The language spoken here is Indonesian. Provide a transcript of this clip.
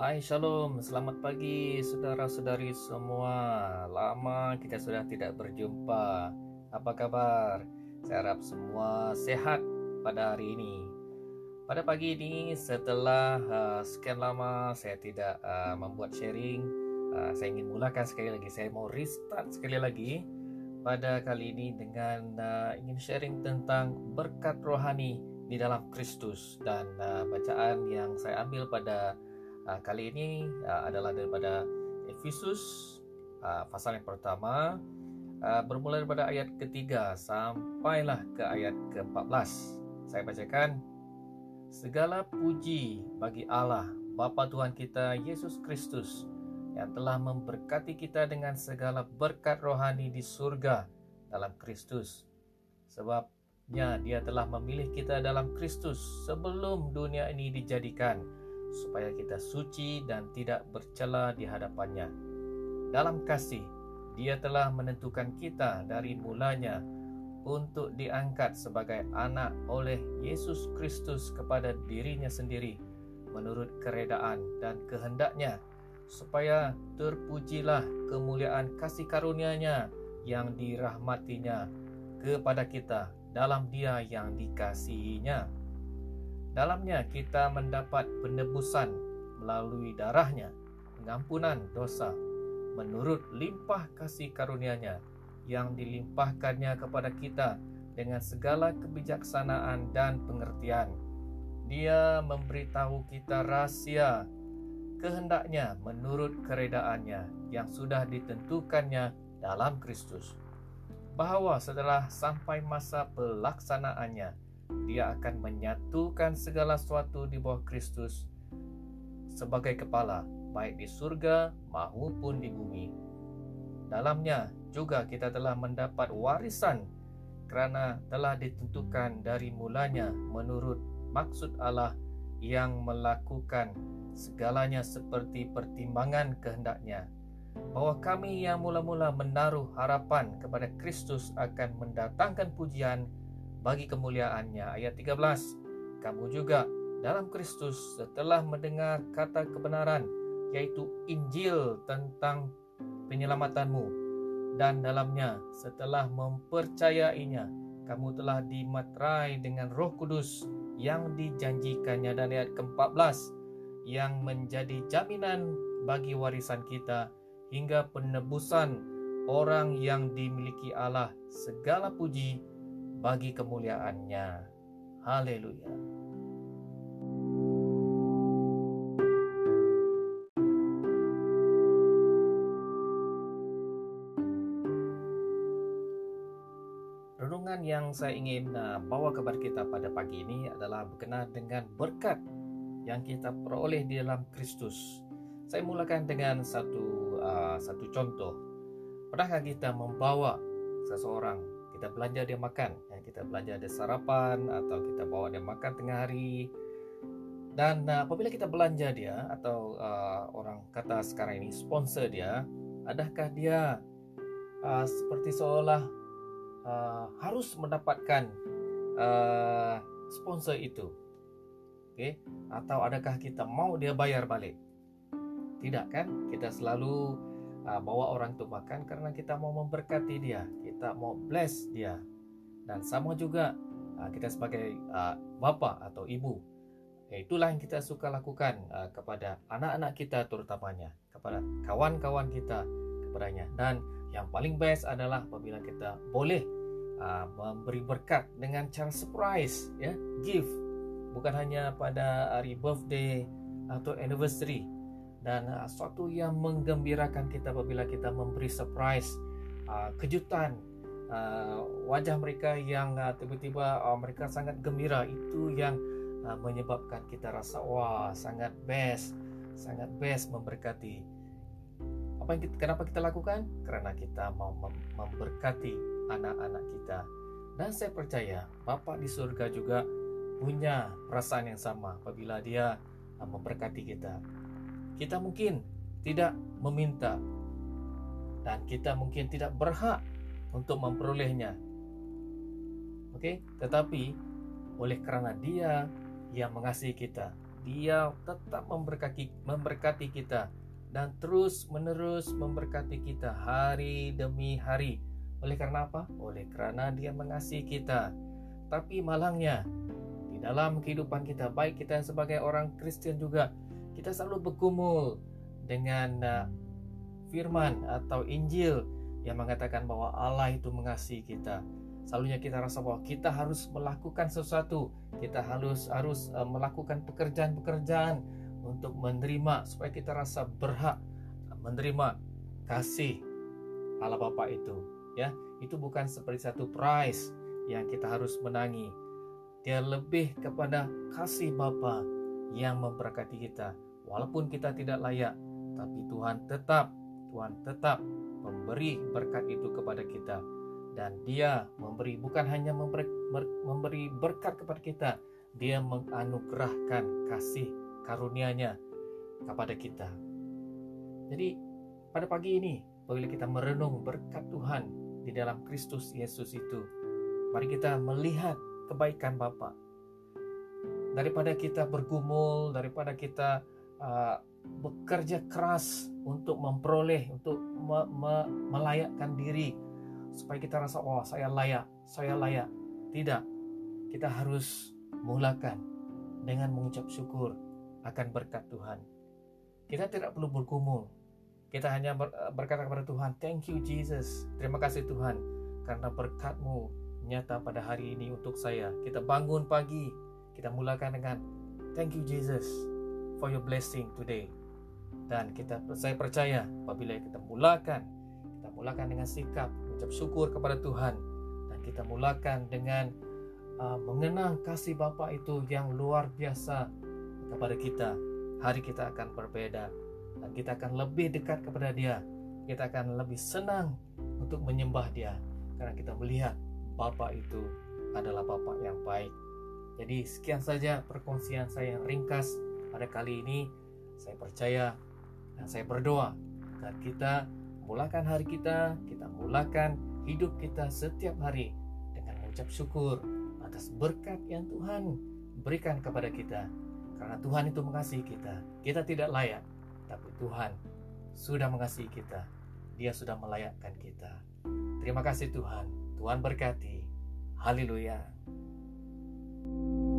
Hai Shalom, selamat pagi saudara-saudari semua. Lama kita sudah tidak berjumpa. Apa kabar? Saya harap semua sehat pada hari ini. Pada pagi ini setelah uh, sekian lama saya tidak uh, membuat sharing uh, Saya ingin mulakan sekali lagi, saya mau restart sekali lagi Pada kali ini dengan uh, ingin sharing tentang berkat rohani di dalam Kristus Dan uh, bacaan yang saya ambil pada Uh, kali ini uh, adalah daripada Efesus uh, pasal yang pertama uh, bermula daripada ayat ketiga sampailah ke ayat ke-14. Saya bacakan Segala puji bagi Allah Bapa Tuhan kita Yesus Kristus yang telah memberkati kita dengan segala berkat rohani di surga dalam Kristus. Sebabnya dia telah memilih kita dalam Kristus sebelum dunia ini dijadikan supaya kita suci dan tidak bercela di hadapannya. Dalam kasih, dia telah menentukan kita dari mulanya untuk diangkat sebagai anak oleh Yesus Kristus kepada dirinya sendiri menurut keredaan dan kehendaknya supaya terpujilah kemuliaan kasih karunia-Nya yang dirahmatinya kepada kita dalam dia yang dikasihinya. Dalamnya kita mendapat penebusan melalui darahnya, pengampunan dosa menurut limpah kasih karunia-Nya yang dilimpahkannya kepada kita dengan segala kebijaksanaan dan pengertian. Dia memberitahu kita rahasia kehendaknya menurut keredaannya yang sudah ditentukannya dalam Kristus. Bahwa setelah sampai masa pelaksanaannya, dia akan menyatukan segala sesuatu di bawah Kristus sebagai kepala, baik di surga maupun di bumi. Dalamnya juga kita telah mendapat warisan kerana telah ditentukan dari mulanya menurut maksud Allah yang melakukan segalanya seperti pertimbangan kehendaknya bahwa kami yang mula-mula menaruh harapan kepada Kristus akan mendatangkan pujian bagi kemuliaannya. Ayat 13. Kamu juga dalam Kristus setelah mendengar kata kebenaran yaitu Injil tentang penyelamatanmu dan dalamnya setelah mempercayainya kamu telah dimatrai dengan Roh Kudus yang dijanjikannya dan ayat ke-14 yang menjadi jaminan bagi warisan kita hingga penebusan orang yang dimiliki Allah segala puji bagi kemuliaannya. Haleluya. Renungan yang saya ingin uh, bawa kepada kita pada pagi ini adalah berkenaan dengan berkat yang kita peroleh di dalam Kristus. Saya mulakan dengan satu uh, satu contoh. Pernahkah kita membawa seseorang kita belanja dia makan. Ya, kita belanja dia sarapan atau kita bawa dia makan tengah hari. Dan uh, apabila kita belanja dia atau uh, orang kata sekarang ini sponsor dia adakah dia uh, seperti seolah uh, harus mendapatkan uh, sponsor itu? Okay? atau adakah kita mau dia bayar balik? Tidak kan? Kita selalu uh, bawa orang itu makan karena kita mau memberkati dia, kita mau bless dia. Dan sama juga uh, kita sebagai uh, bapa atau ibu, ya itulah yang kita suka lakukan kepada anak-anak kita terutamanya, kepada kawan-kawan kita kepadanya. Dan yang paling best adalah apabila kita boleh memberi berkat dengan cara surprise, ya, gift, bukan hanya pada hari birthday atau anniversary, dan uh, suatu yang menggembirakan kita apabila kita memberi surprise uh, kejutan uh, wajah mereka yang uh, tiba-tiba uh, mereka sangat gembira. Itu yang uh, menyebabkan kita rasa wah sangat best sangat best memberkati. Apa yang kita, kenapa kita lakukan? Karena kita mau mem- memberkati anak-anak kita. Dan saya percaya Bapak di surga juga punya perasaan yang sama apabila dia uh, memberkati kita kita mungkin tidak meminta dan kita mungkin tidak berhak untuk memperolehnya. Oke, tetapi oleh kerana Dia yang mengasihi kita, Dia tetap memberkati memberkati kita dan terus menerus memberkati kita hari demi hari. Oleh karena apa? Oleh karena Dia mengasihi kita. Tapi malangnya di dalam kehidupan kita, baik kita sebagai orang Kristen juga, kita selalu bergumul dengan uh, firman atau Injil yang mengatakan bahwa Allah itu mengasihi kita. Selalunya kita rasa bahwa kita harus melakukan sesuatu, kita harus harus uh, melakukan pekerjaan-pekerjaan untuk menerima supaya kita rasa berhak menerima kasih Allah Bapa itu, ya. Itu bukan seperti satu prize yang kita harus menangi. Dia lebih kepada kasih Bapa yang memberkati kita. Walaupun kita tidak layak, tapi Tuhan tetap Tuhan tetap memberi berkat itu kepada kita. Dan dia memberi bukan hanya memberi, memberi berkat kepada kita dia menganugerahkan kasih karunia-Nya kepada kita. Jadi pada pagi ini bila kita merenung berkat Tuhan di dalam Kristus Yesus itu mari kita melihat kebaikan Bapa daripada kita bergumul daripada kita uh, bekerja keras untuk memperoleh, untuk me me melayakkan diri supaya kita rasa oh saya layak, saya layak. Tidak, kita harus mulakan dengan mengucap syukur akan berkat Tuhan. Kita tidak perlu bergumul. Kita hanya ber, berkata kepada Tuhan, Thank you Jesus. Terima kasih Tuhan karena berkatmu nyata pada hari ini untuk saya. Kita bangun pagi, kita mulakan dengan Thank you Jesus for your blessing today. Dan kita saya percaya apabila kita mulakan, kita mulakan dengan sikap ucap syukur kepada Tuhan dan kita mulakan dengan uh, mengenang kasih Bapa itu yang luar biasa kepada kita. Hari kita akan berbeda dan kita akan lebih dekat kepada Dia. Kita akan lebih senang untuk menyembah Dia karena kita melihat Bapa itu adalah Bapa yang baik. Jadi sekian saja perkongsian saya yang ringkas pada kali ini saya percaya dan saya berdoa agar kita mulakan hari kita, kita mulakan hidup kita setiap hari dengan mengucap syukur atas berkat yang Tuhan berikan kepada kita. Karena Tuhan itu mengasihi kita. Kita tidak layak, tapi Tuhan sudah mengasihi kita. Dia sudah melayakkan kita. Terima kasih Tuhan. Tuhan berkati. Haleluya. thank you